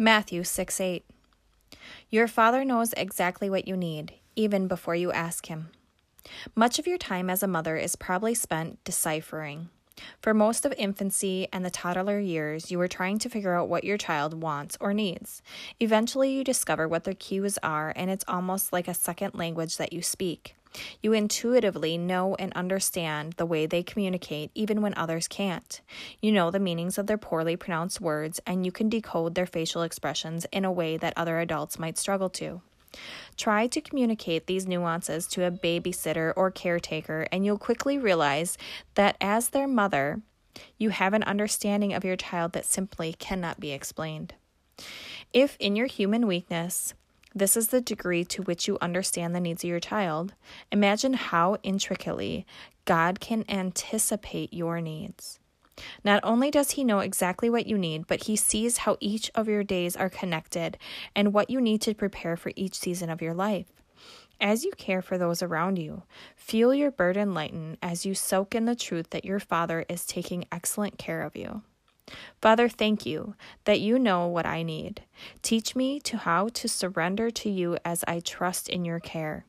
Matthew 6 8. Your Father knows exactly what you need, even before you ask Him. Much of your time as a mother is probably spent deciphering. For most of infancy and the toddler years, you are trying to figure out what your child wants or needs. Eventually, you discover what their cues are, and it's almost like a second language that you speak. You intuitively know and understand the way they communicate, even when others can't. You know the meanings of their poorly pronounced words, and you can decode their facial expressions in a way that other adults might struggle to. Try to communicate these nuances to a babysitter or caretaker, and you'll quickly realize that as their mother, you have an understanding of your child that simply cannot be explained. If, in your human weakness, this is the degree to which you understand the needs of your child. Imagine how intricately God can anticipate your needs. Not only does He know exactly what you need, but He sees how each of your days are connected and what you need to prepare for each season of your life. As you care for those around you, feel your burden lighten as you soak in the truth that your Father is taking excellent care of you. Father, thank you that you know what I need. Teach me to how to surrender to you as I trust in your care.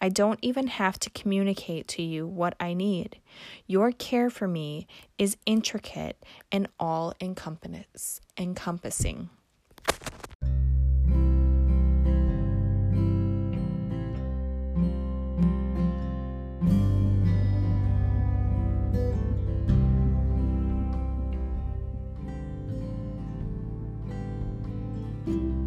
I don't even have to communicate to you what I need. Your care for me is intricate and all encompassing. You